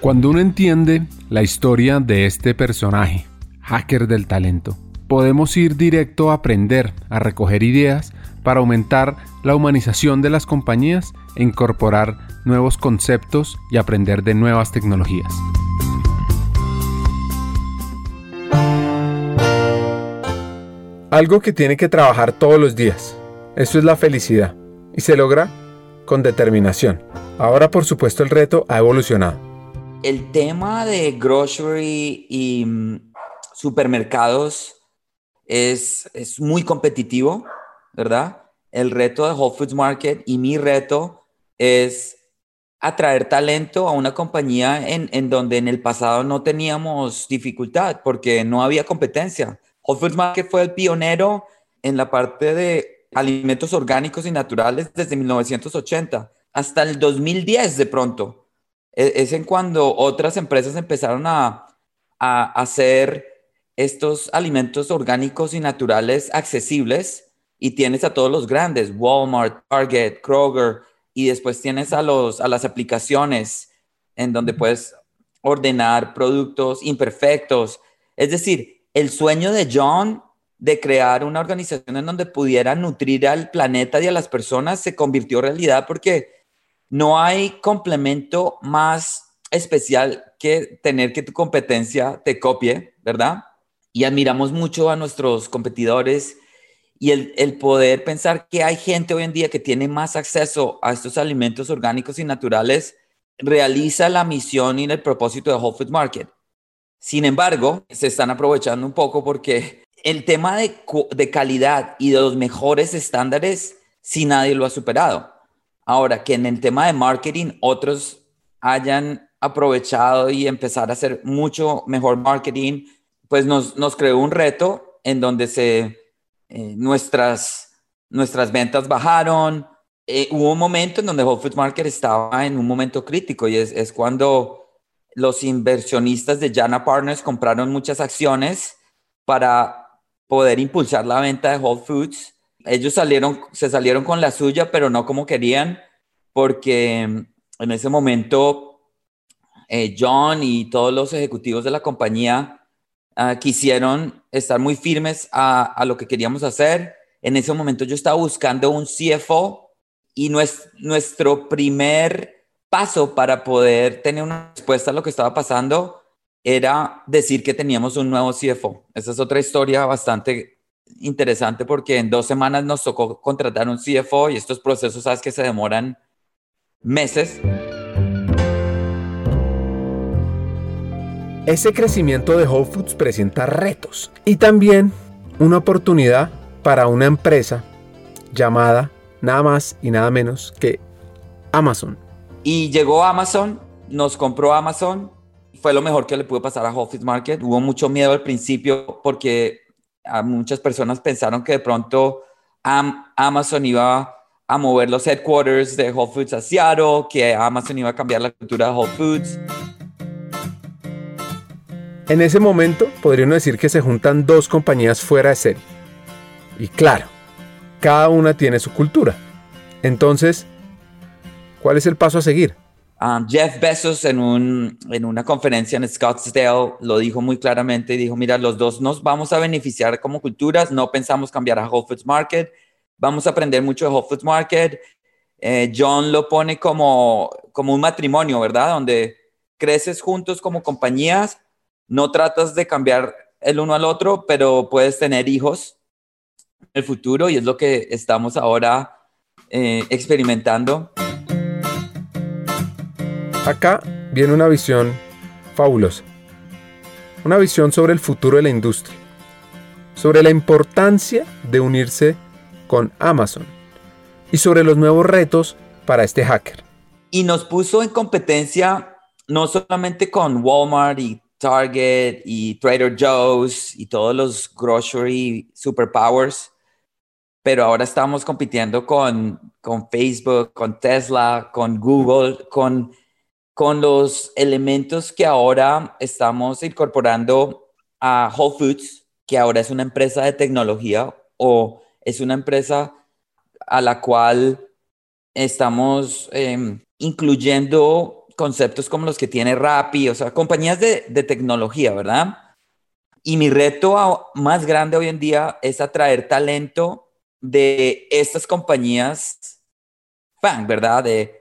Cuando uno entiende la historia de este personaje, hacker del talento, podemos ir directo a aprender, a recoger ideas para aumentar la humanización de las compañías e incorporar nuevos conceptos y aprender de nuevas tecnologías. Algo que tiene que trabajar todos los días. Eso es la felicidad. Y se logra con determinación. Ahora por supuesto el reto ha evolucionado el tema de grocery y mm, supermercados es, es muy competitivo, ¿verdad? El reto de Whole Foods Market y mi reto es atraer talento a una compañía en, en, donde en el pasado no teníamos dificultad porque no había competencia. Whole Foods Market fue el pionero en la parte de alimentos orgánicos y naturales desde 1980 hasta el 2010 de pronto. E, es en cuando otras empresas empezaron a, hacer estos alimentos orgánicos y naturales accesibles y tienes a todos los grandes, Walmart, Target, Kroger, y después tienes a, los, a las aplicaciones en donde puedes ordenar productos imperfectos. Es decir, el sueño de John de crear una organización en donde pudiera nutrir al planeta y a las personas se convirtió en realidad porque no hay complemento más especial que tener que tu competencia te copie, ¿verdad? Y admiramos mucho a nuestros competidores y el, poder pensar que hay gente hoy en día que tiene más acceso a estos alimentos orgánicos y naturales realiza la misión y el propósito de Whole Foods Market. Sin embargo, se están aprovechando un poco porque el tema de, de calidad y de los mejores estándares, si nadie lo ha superado. Ahora, que en el tema de marketing otros hayan aprovechado y empezar a hacer mucho mejor marketing, pues nos, creó un reto en donde eh, nuestras, nuestras ventas bajaron. Eh, hubo un momento en donde Whole Foods Market estaba en un momento crítico y es, es cuando los inversionistas de Jana Partners compraron muchas acciones para poder impulsar la venta de Whole Foods ellos salieron, se salieron con la suya, pero no como querían, porque en ese momento eh, John y todos los ejecutivos de la compañía ah, quisieron estar muy firmes a, lo que queríamos hacer. En ese momento yo estaba buscando un CFO y nuestro primer paso para poder tener una respuesta a lo que estaba pasando era decir que teníamos un nuevo CFO. Esa es otra historia bastante interesante porque en dos semanas nos tocó contratar un CFO y estos procesos, sabes que se demoran meses. Ese crecimiento de Whole Foods presenta retos y también una oportunidad para una empresa llamada nada más y nada menos que Amazon. Y llegó Amazon, nos compró Amazon, fue lo mejor que le pudo pasar a Whole Foods Market. Hubo mucho miedo al principio porque muchas personas pensaron que de pronto Amazon iba a mover los headquarters de Whole Foods a Seattle, que Amazon iba a cambiar la cultura de Whole Foods. En ese momento podríamos decir que se juntan dos compañías fuera de serie. Y claro, cada una tiene su cultura. Entonces, ¿cuál es el paso a seguir? Um, Jeff Bezos en, un, en una conferencia en Scottsdale lo dijo muy claramente dijo, mira, los dos nos vamos a beneficiar como culturas, no pensamos cambiar a Whole Foods Market, vamos a aprender mucho de Whole Foods Market. Eh, John lo pone como, como un matrimonio, ¿verdad? Donde creces juntos como compañías, no tratas de cambiar el uno al otro, pero puedes tener hijos en el futuro y es lo que estamos ahora eh, experimentando. Acá viene una visión fabulosa. Una visión sobre el futuro de la industria. Sobre la importancia de unirse con Amazon. Y sobre los nuevos retos para este hacker. Y nos puso en competencia no solamente con Walmart y Target y Trader Joe's y todos los grocery superpowers, pero ahora estamos compitiendo con, con Facebook, con Tesla, con Google, con con los elementos que ahora estamos incorporando a Whole Foods, que ahora es una empresa de tecnología o es una empresa a la cual estamos em, incluyendo conceptos como los que tiene Rappi, o sea, compañías de, de tecnología, ¿verdad? Y mi reto más grande hoy en día es atraer talento de estas compañías ¿verdad? De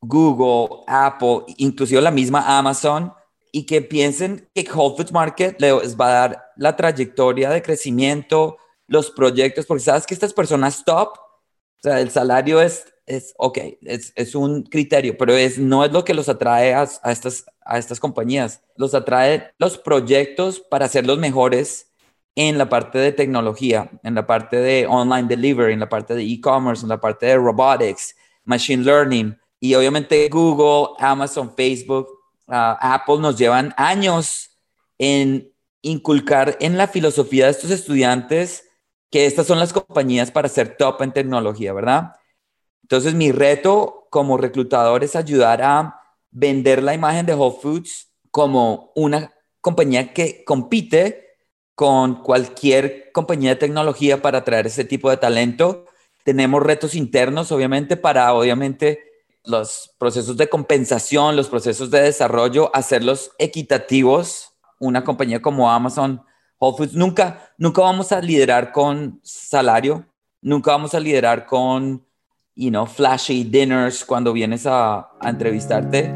Google, Apple, inclusive la misma Amazon, y que piensen que Whole Foods Market les va a dar la trayectoria de crecimiento, los proyectos, porque sabes que estas personas top, o sea, el salario es, es ok, es, es un criterio, pero es, no es lo que los atrae a, a, estas, a estas compañías, los atrae los proyectos para ser los mejores en la parte de tecnología, en la parte de online delivery, en la parte de e-commerce, en la parte de robotics, machine learning, y obviamente Google, Amazon, Facebook, uh, Apple nos llevan años en inculcar en la filosofía de estos estudiantes que estas son las compañías para ser top en tecnología, ¿verdad? Entonces mi reto como reclutador es ayudar a vender la imagen de Whole Foods como una compañía que compite con cualquier compañía de tecnología para atraer ese tipo de talento. Tenemos retos internos, obviamente, para obviamente los procesos de compensación, los procesos de desarrollo, hacerlos equitativos. Una compañía como Amazon, Whole Foods, nunca, nunca vamos a liderar con salario, nunca vamos a liderar con, you know, flashy dinners cuando vienes a, a entrevistarte.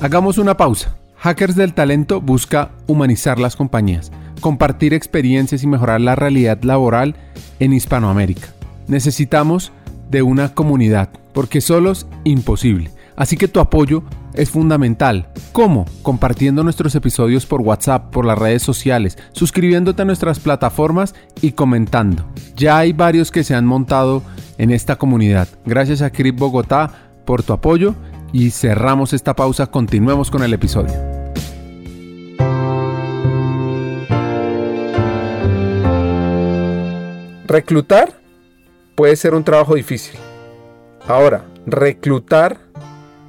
Hagamos una pausa. Hackers del Talento busca humanizar las compañías, compartir experiencias y mejorar la realidad laboral en Hispanoamérica. Necesitamos de una comunidad, porque solo es imposible. Así que tu apoyo es fundamental. ¿Cómo? Compartiendo nuestros episodios por WhatsApp, por las redes sociales, suscribiéndote a nuestras plataformas y comentando. Ya hay varios que se han montado en esta comunidad. Gracias a Crip Bogotá por tu apoyo y cerramos esta pausa. Continuemos con el episodio. Reclutar puede ser un trabajo difícil. Ahora, reclutar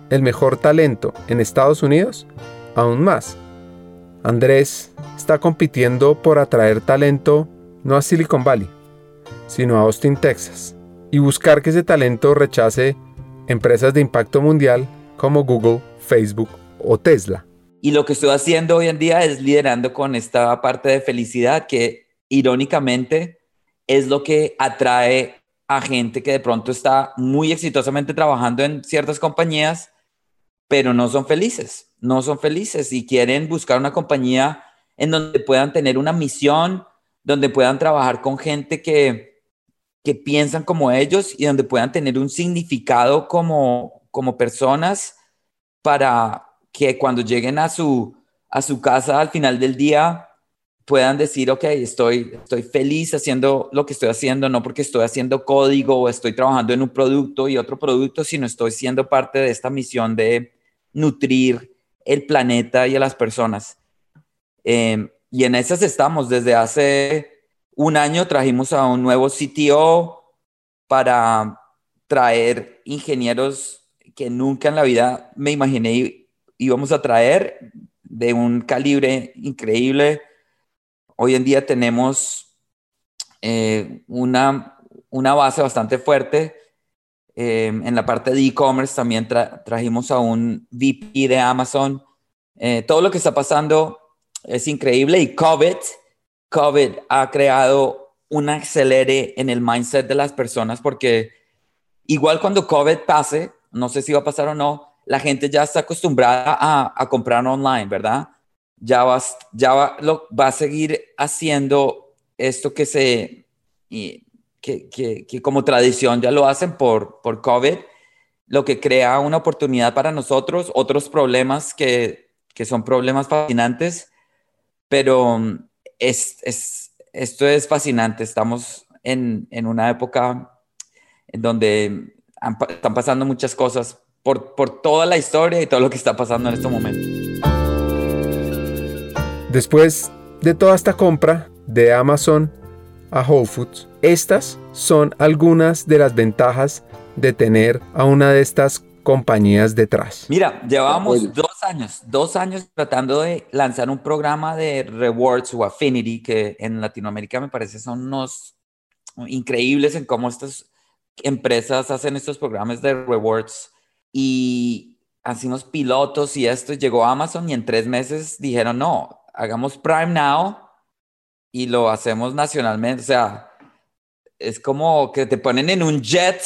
el mejor talento en Estados Unidos, aún más. Andrés está compitiendo por atraer talento no a Silicon Valley, sino a Austin, Texas, y buscar que ese talento rechace empresas de impacto mundial como Google, Facebook o Tesla. Y lo que estoy haciendo hoy en día es liderando con esta parte de felicidad que irónicamente es lo que atrae a gente que de pronto está muy exitosamente trabajando en ciertas compañías, pero no son felices, no son felices y quieren buscar una compañía en donde puedan tener una misión, donde puedan trabajar con gente que, que piensan como ellos y donde puedan tener un significado como, como personas para que cuando lleguen a su, a su casa al final del día puedan decir, ok, estoy, estoy feliz haciendo lo que estoy haciendo, no porque estoy haciendo código o estoy trabajando en un producto y otro producto, sino estoy siendo parte de esta misión de nutrir el planeta y a las personas. Em, y en esas estamos. Desde hace un año trajimos a un nuevo CTO para traer ingenieros que nunca en la vida me imaginé íbamos a traer de un calibre increíble hoy en día tenemos eh, una, una, base bastante fuerte. Eh, en la parte de e-commerce también trajimos a un VP de Amazon. Eh, todo lo que está pasando es increíble y COVID, COVID ha creado un acelere en el mindset de las personas porque igual cuando COVID pase, no sé si va a pasar o no, la gente ya está acostumbrada a comprar online, ¿verdad? Ya, vas, ya va, lo, va a seguir haciendo esto que se, que, que, que, como tradición ya lo hacen por, por COVID, lo que crea una oportunidad para nosotros, otros problemas que, que son problemas fascinantes, pero mm, es, es, esto es fascinante, estamos en, en una época en donde están pasando muchas cosas por, por toda la historia y todo lo que está pasando en este momento. Después de toda esta compra de Amazon a Whole Foods, estas son algunas de las ventajas de tener a una de estas compañías detrás. Mira, llevamos dos años, dos años tratando de lanzar un programa de rewards o affinity que en Latinoamérica me parece son unos increíbles en cómo estas empresas hacen estos programas de rewards y hacimos pilotos y esto, llegó Amazon y en tres meses dijeron, no, hagamos Prime Now y lo hacemos nacionalmente. O sea, es como que te ponen en un jet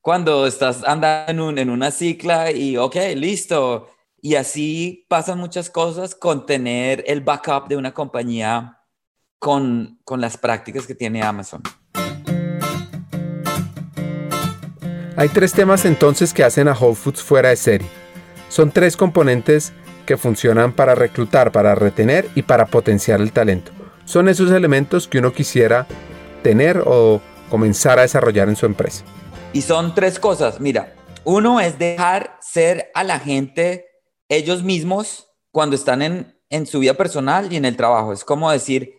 cuando estás andando en, una cicla y, ok, listo. Y así pasan muchas cosas con tener el backup de una compañía con las prácticas que tiene Amazon. Hay tres temas entonces que hacen a Whole Foods fuera de serie. Son tres componentes que funcionan para reclutar, para retener y para potenciar el talento. Son esos elementos que uno quisiera tener o comenzar a desarrollar en su empresa. Y son tres cosas. Mira, uno es dejar ser a la gente ellos mismos cuando están en, en su vida personal y en el trabajo. Es como decir,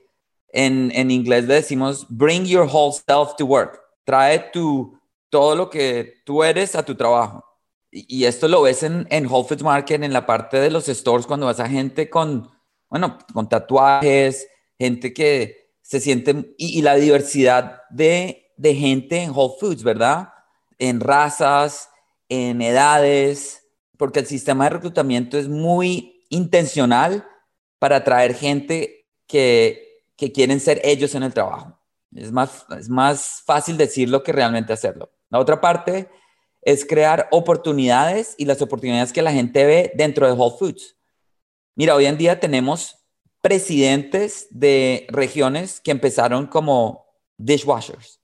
en, en inglés le decimos, bring your whole self to work. Trae tu, todo lo que tú eres a tu trabajo. Y, esto lo ves en, en Whole Foods Market, en la parte de los stores, cuando vas a gente con, bueno, con tatuajes, gente que se siente, y, la diversidad de, de, gente en Whole Foods, ¿verdad? En razas, en edades, porque el sistema de reclutamiento es muy intencional para atraer gente que, que quieren ser ellos en el trabajo. Es más, es más fácil decirlo que realmente hacerlo. La otra parte es crear oportunidades y las oportunidades que la gente ve dentro de Whole Foods. Mira, hoy en día tenemos presidentes de regiones que empezaron como dishwashers,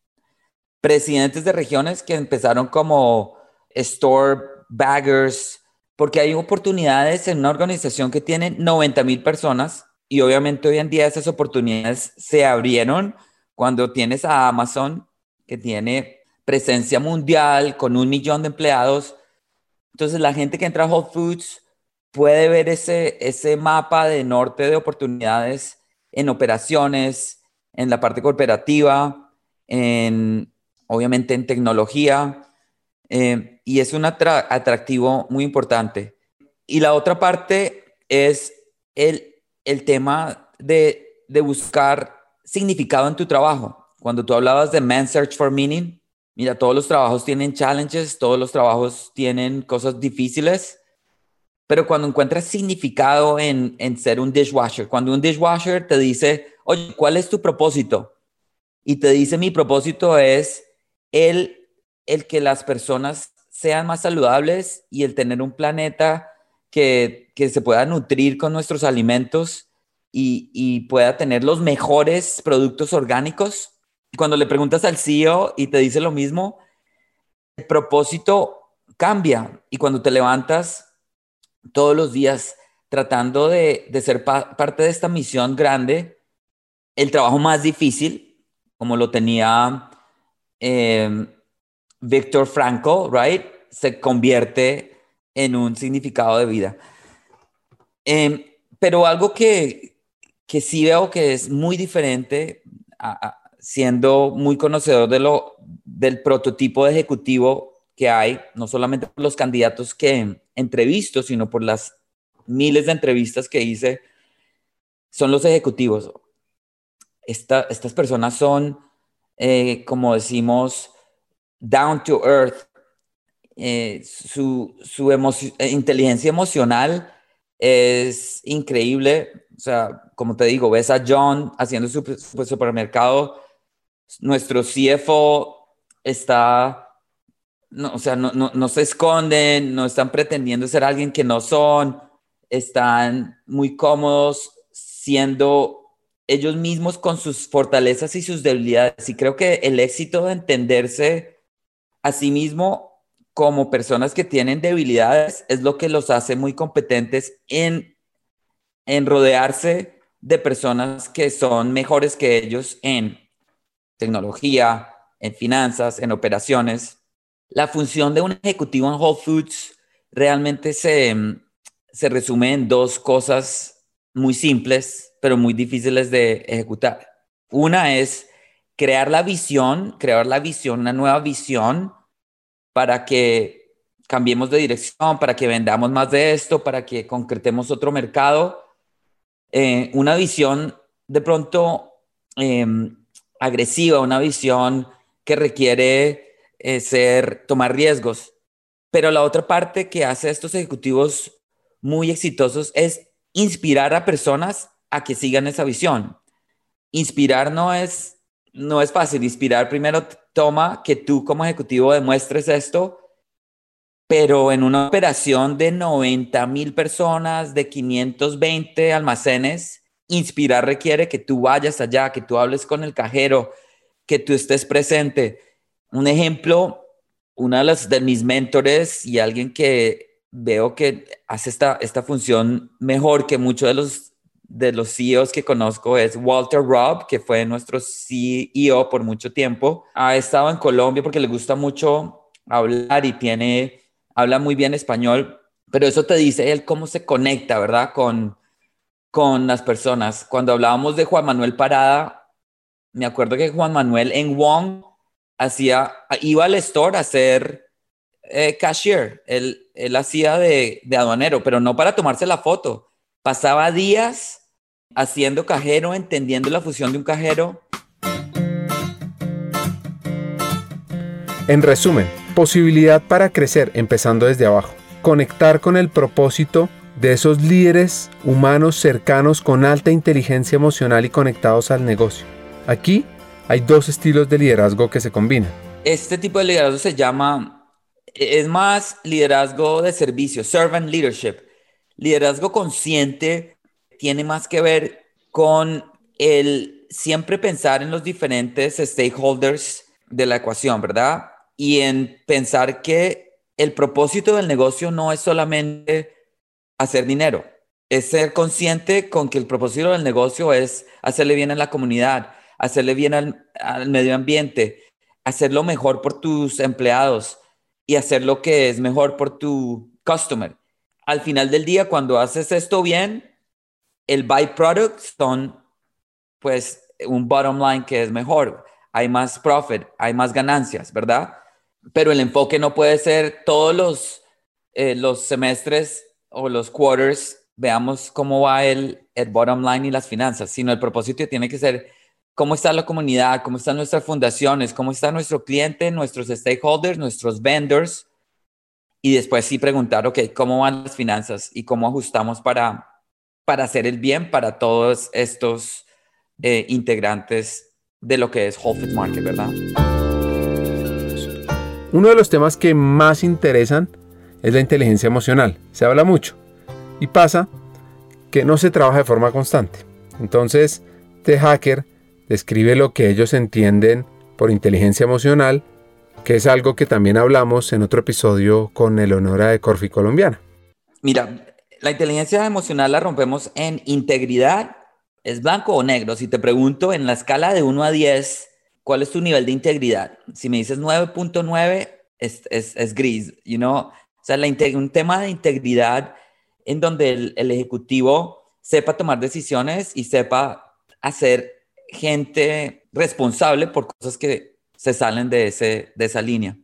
presidentes de regiones que empezaron como store baggers, porque hay oportunidades en una organización que tiene 90 mil personas y obviamente hoy en día esas oportunidades se abrieron cuando tienes a Amazon que tiene presencia mundial con un millón de empleados. Entonces la gente que entra a Whole Foods puede ver ese, ese mapa de norte de oportunidades en operaciones, en la parte cooperativa, en, obviamente en tecnología, eh, y es un atractivo muy importante. Y la otra parte es el, el tema de, de buscar significado en tu trabajo. Cuando tú hablabas de Man Search for Meaning, mira, todos los trabajos tienen challenges, todos los trabajos tienen cosas difíciles, pero cuando encuentras significado en, ser un dishwasher, cuando un dishwasher te dice, oye, ¿cuál es tu propósito? Y te dice, mi propósito es el, el que las personas sean más saludables y el tener un planeta que, que se pueda nutrir con nuestros alimentos y, y, pueda tener los mejores productos orgánicos. Cuando le preguntas al CEO y te dice lo mismo, el propósito cambia y cuando te levantas todos los días tratando de, ser parte de esta misión grande, el trabajo más difícil, como lo tenía eh, Víctor Franco, right, se convierte en un significado de vida. Em, pero algo que, que sí veo que es muy diferente, siendo muy conocedor de lo, del prototipo de ejecutivo que hay, no solamente por los candidatos que entrevisto, sino por las miles de entrevistas que hice, son los ejecutivos. estas personas son, eh, como decimos, down to earth. Eh, su, su eh, inteligencia emocional es increíble. O sea, como te digo, ves a John haciendo su supermercado. Nuestro CFO está no, o sea, no, no, no, se esconden, no están pretendiendo ser alguien que no son, están muy cómodos siendo ellos mismos con sus fortalezas y sus debilidades. Y creo que el éxito de entenderse a sí mismo como personas que tienen debilidades es lo que los hace muy competentes en, en rodearse de personas que son mejores que ellos en tecnología, en finanzas, en operaciones la función de un ejecutivo en Whole Foods realmente se, se resume en dos cosas muy simples, pero muy difíciles de ejecutar. Una es crear la visión, crear la visión, una nueva visión para que cambiemos de dirección, para que vendamos más de esto, para que concretemos otro mercado. Eh, una visión de pronto em, agresiva, una visión que requiere eh, ser, tomar riesgos. Pero la otra parte que hace estos ejecutivos muy exitosos es inspirar a personas a que sigan esa visión. Inspirar no es, no es fácil. Inspirar primero toma que tú como ejecutivo demuestres esto, pero en una operación de 90 mil personas, de 520 almacenes, inspirar requiere que tú vayas allá, que tú hables con el cajero, que tú estés presente. Un ejemplo, una de, de mis mentores y alguien que veo que hace esta, esta función mejor que muchos de los, de los CEOs que conozco es Walter Robb, que fue nuestro CEO por mucho tiempo. Ha estado en Colombia porque le gusta mucho hablar y tiene, habla muy bien español, pero eso te dice él cómo se conecta, ¿verdad? Con, con las personas. Cuando hablábamos de Juan Manuel Parada, me acuerdo que Juan Manuel en Wong hacía, iba al store a hacer eh, cashier, él, él hacía de aduanero, pero no para tomarse la foto. Pasaba días haciendo cajero, entendiendo la fusión de un cajero. En resumen, posibilidad para crecer empezando desde abajo. Conectar con el propósito de esos líderes humanos cercanos con alta inteligencia emocional y conectados al negocio. Aquí hay dos estilos de liderazgo que se combinan. Este tipo de liderazgo se llama es más liderazgo de servicio, servant leadership. Liderazgo consciente tiene más que ver con el siempre pensar en los diferentes stakeholders de la ecuación, ¿verdad? Y en pensar que el propósito del negocio no es solamente hacer dinero, es ser consciente con que el propósito del negocio es hacerle bien a la comunidad, hacerle bien al, al medio ambiente, hacerlo mejor por tus empleados, y hacer lo que es mejor por tu customer. Al final del día, cuando haces esto bien, el byproduct son pues un bottom line que es mejor. Hay más profit, hay más ganancias, ¿verdad? Pero el enfoque no puede ser todos los, eh, los semestres o los quarters, veamos cómo va el, el bottom line y las finanzas, sino el propósito tiene que ser cómo está la comunidad, cómo están nuestras fundaciones, cómo está nuestro cliente, nuestros stakeholders, nuestros vendors. Y después sí preguntar, ok, ¿cómo van las finanzas y cómo ajustamos para, para hacer el bien para todos estos eh, integrantes de lo que es Whole Foods Market, ¿verdad? Uno de los temas que más interesan es la inteligencia emocional. Se habla mucho y pasa que no se trabaja de forma constante. Entonces, The Hacker describe lo que ellos entienden por inteligencia emocional, que es algo que también hablamos en otro episodio con Eleonora de Corfi Colombiana. Mira, la inteligencia emocional la rompemos en integridad, es blanco o negro. Si te pregunto en la escala de 1 a 10, ¿cuál es tu nivel de integridad? Si me dices 9.9, es, es, es, gris, you know? O sea, la un tema de integridad en donde el, el ejecutivo sepa tomar decisiones y sepa hacer gente responsable por cosas que se salen de, ese, de esa línea.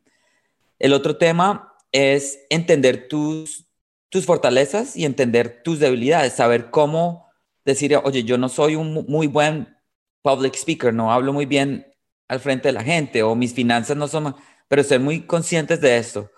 El otro tema es entender tus, tus fortalezas y entender tus debilidades, saber cómo decir, oye, yo no soy un muy buen public speaker, no hablo muy bien al frente de la gente o mis finanzas no son, pero ser muy conscientes de esto.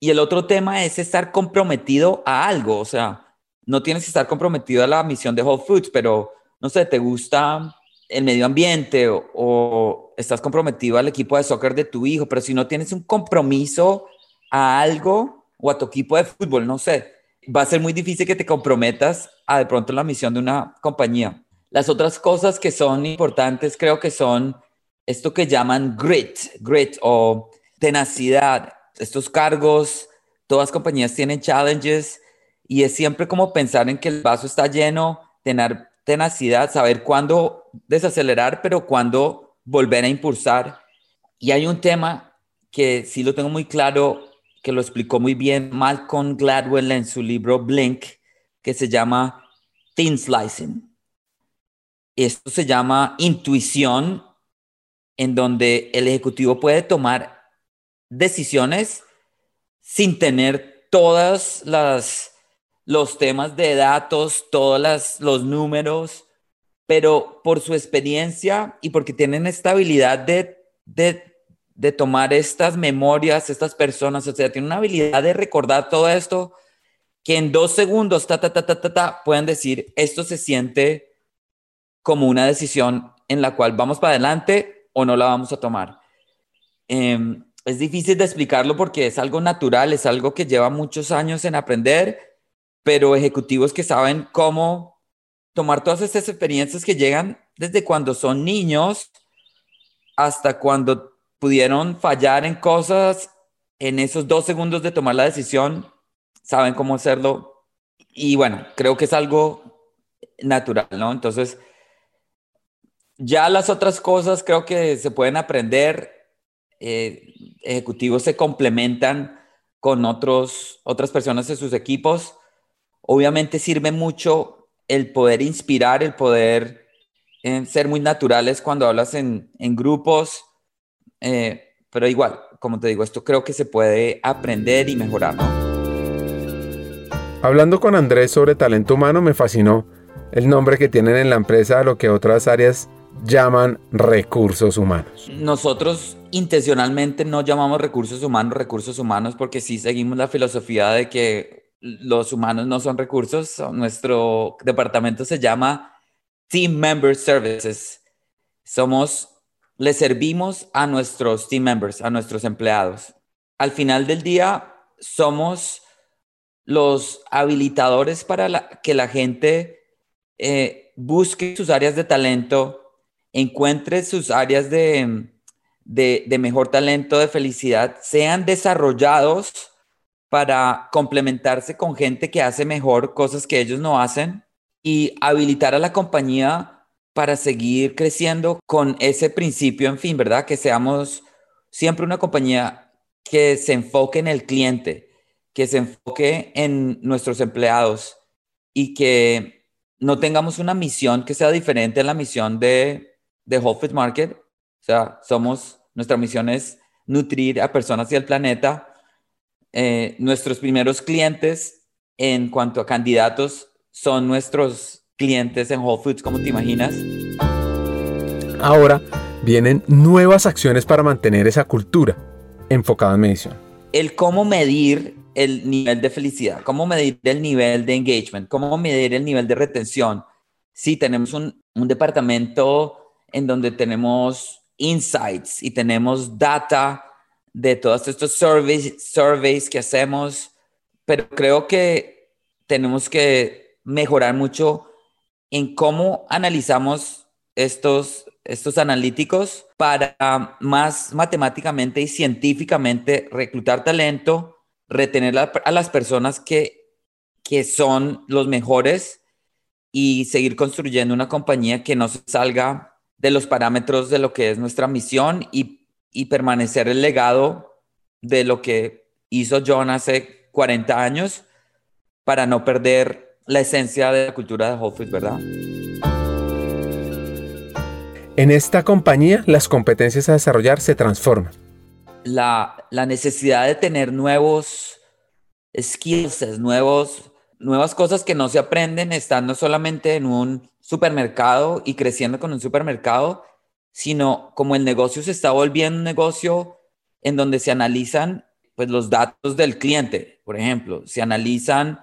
Y el otro tema es estar comprometido a algo, o sea, no tienes que estar comprometido a la misión de Whole Foods, pero no sé, te gusta el medio ambiente o, estás comprometido al equipo de soccer de tu hijo, pero si no tienes un compromiso a algo o a tu equipo de fútbol, no sé, va a ser muy difícil que te comprometas a de pronto la misión de una compañía. Las otras cosas que son importantes creo que son esto que llaman grit, grit o tenacidad. Estos cargos, todas compañías tienen challenges y es siempre como pensar en que el vaso está lleno, tener tenacidad, saber cuándo desacelerar, pero cuándo volver a impulsar. Y hay un tema que sí lo tengo muy claro, que lo explicó muy bien Malcolm Gladwell en su libro Blink, que se llama Thin Slicing. Esto se llama intuición, en donde el ejecutivo puede tomar decisiones sin tener todas las los temas de datos, todos los números, pero por su experiencia y porque tienen estabilidad de, de, de tomar estas memorias, estas personas, o sea, tienen una habilidad de recordar todo esto que en dos segundos, ta, ta, ta, ta, ta, ta, pueden decir, esto se siente como una decisión en la cual vamos para adelante o no la vamos a tomar. Em, es difícil de explicarlo porque es algo natural, es algo que lleva muchos años en aprender, pero ejecutivos que saben cómo tomar todas estas experiencias que llegan desde cuando son niños hasta cuando pudieron fallar en cosas en esos dos segundos de tomar la decisión, saben cómo hacerlo. Y bueno, creo que es algo natural, ¿no? Entonces, ya las otras cosas creo que se pueden aprender. Eh, ejecutivos se complementan con otros, otras personas de sus equipos. Obviamente sirve mucho el poder inspirar, el poder eh, ser muy naturales cuando hablas en, en grupos. Eh, pero igual, como te digo, esto creo que se puede aprender y mejorar, ¿no? Hablando con Andrés sobre talento humano, me fascinó el nombre que tienen en la empresa a lo que otras áreas llaman recursos humanos. Nosotros intencionalmente no llamamos recursos humanos recursos humanos porque sí seguimos la filosofía de que los humanos no son recursos. Nuestro departamento se llama Team Member Services. Somos, le servimos a nuestros team members, a nuestros empleados. Al final del día, somos los habilitadores para que la gente eh, busque sus áreas de talento, encuentre sus áreas de, de, mejor talento, de felicidad, sean desarrollados para complementarse con gente que hace mejor cosas que ellos no hacen y habilitar a la compañía para seguir creciendo con ese principio, en fin, ¿verdad? Que seamos siempre una compañía que se enfoque en el cliente, que se enfoque en nuestros empleados y que no tengamos una misión que sea diferente a la misión de, de Whole Foods Market. O sea, somos, nuestra misión es nutrir a personas y al planeta. Eh, nuestros primeros clientes en cuanto a candidatos son nuestros clientes en Whole Foods, como te imaginas. Ahora vienen nuevas acciones para mantener esa cultura enfocada en medición. El cómo medir el nivel de felicidad, cómo medir el nivel de engagement, cómo medir el nivel de retención. Sí, tenemos un, un departamento en donde tenemos insights y tenemos data de todos estos surveys, surveys que hacemos, pero creo que tenemos que mejorar mucho en cómo analizamos estos, estos analíticos para más matemáticamente y científicamente reclutar talento, retener a, las personas que, que son los mejores y seguir construyendo una compañía que no se salga de los parámetros de lo que es nuestra misión y, permanecer el legado de lo que hizo John hace 40 años para no perder la esencia de la cultura de Whole Foods, ¿verdad? En esta compañía las competencias a desarrollar se transforman. La, la necesidad de tener nuevos skills, nuevos, nuevas cosas que no se aprenden estando solamente en un supermercado y creciendo con un supermercado, sino como el negocio se está volviendo un negocio en donde se analizan pues los datos del cliente, por ejemplo, se analizan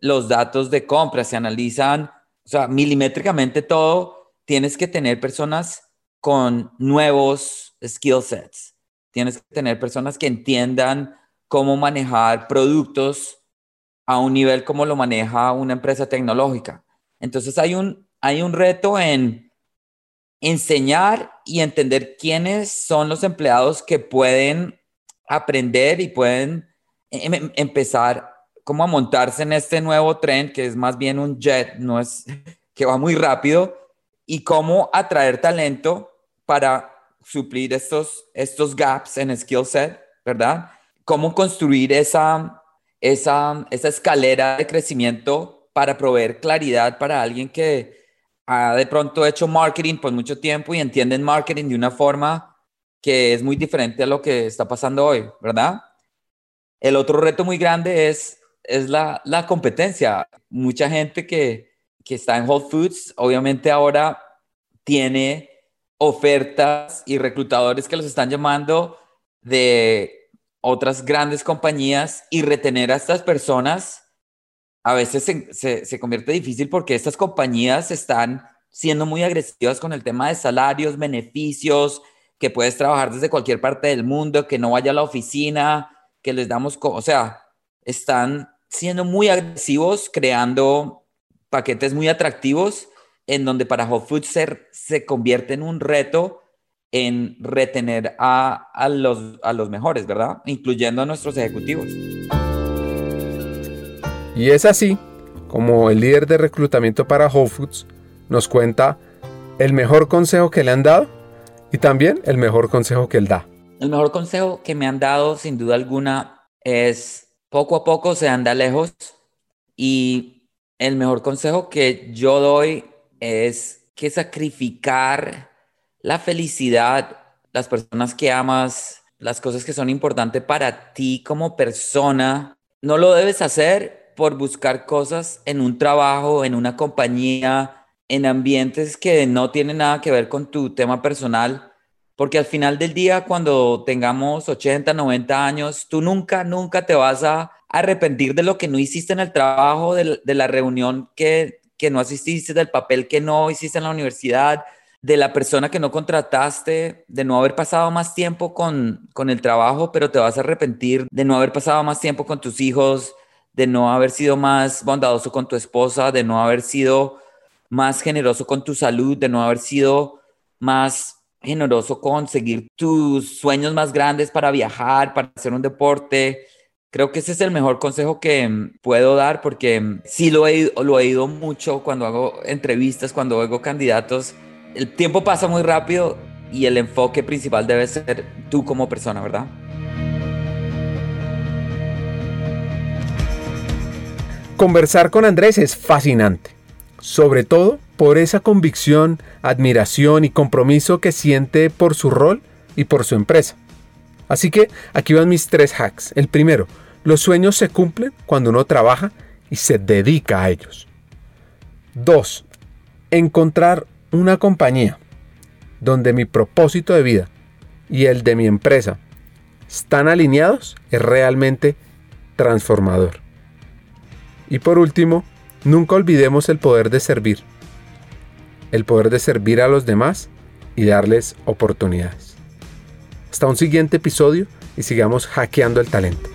los datos de compra, se analizan, o sea, milimétricamente todo, tienes que tener personas con nuevos skill sets, tienes que tener personas que entiendan cómo manejar productos a un nivel como lo maneja una empresa tecnológica. Entonces hay un, hay un reto en enseñar y entender quiénes son los empleados que pueden aprender y pueden em, em, empezar como a montarse en este nuevo tren que es más bien un jet, no es que va muy rápido y cómo atraer talento para suplir estos, estos gaps en skill set, ¿verdad? Cómo construir esa, esa, esa escalera de crecimiento para proveer claridad para alguien que, ha de pronto hecho marketing por mucho tiempo y entienden marketing de una forma que es muy diferente a lo que está pasando hoy, ¿verdad? El otro reto muy grande es, es la, la competencia. Mucha gente que, que está en Whole Foods, obviamente ahora tiene ofertas y reclutadores que los están llamando de otras grandes compañías y retener a estas personas a veces se, se, convierte difícil porque estas compañías están siendo muy agresivas con el tema de salarios, beneficios, que puedes trabajar desde cualquier parte del mundo, que no vaya a la oficina, que les damos, o sea, están siendo muy agresivos, creando paquetes muy atractivos, en donde para Whole Foods se, se convierte en un reto en retener a, a, los, a los mejores, ¿verdad? Incluyendo a nuestros ejecutivos. Y es así como el líder de reclutamiento para Whole Foods nos cuenta el mejor consejo que le han dado y también el mejor consejo que él da. El mejor consejo que me han dado, sin duda alguna, es poco a poco se anda lejos y el mejor consejo que yo doy es que sacrificar la felicidad, las personas que amas, las cosas que son importantes para ti como persona, no lo debes hacer por buscar cosas en un trabajo, en una compañía, en ambientes que no tienen nada que ver con tu tema personal porque al final del día, cuando tengamos 80, 90 años, tú nunca, nunca te vas a arrepentir de lo que no hiciste en el trabajo, de, la reunión que, que no asististe, del papel que no hiciste en la universidad, de la persona que no contrataste, de no haber pasado más tiempo con, con el trabajo, pero te vas a arrepentir de no haber pasado más tiempo con tus hijos, de no haber sido más bondadoso con tu esposa, de no haber sido más generoso con tu salud, de no haber sido más generoso conseguir tus sueños más grandes para viajar, para hacer un deporte. Creo que ese es el mejor consejo que mm, puedo dar porque mm, sí lo he, lo he oído mucho cuando hago entrevistas, cuando hago candidatos. El tiempo pasa muy rápido y el enfoque principal debe ser tú como persona, ¿verdad? Conversar con Andrés es fascinante, sobre todo por esa convicción, admiración y compromiso que siente por su rol y por su empresa. Así que aquí van mis tres hacks. El primero, los sueños se cumplen cuando uno trabaja y se dedica a ellos. Dos, encontrar una compañía donde mi propósito de vida y el de mi empresa están alineados es realmente transformador. Y por último, nunca olvidemos el poder de servir el poder de servir a los demás y darles oportunidades. Hasta un siguiente episodio y sigamos hackeando el talento.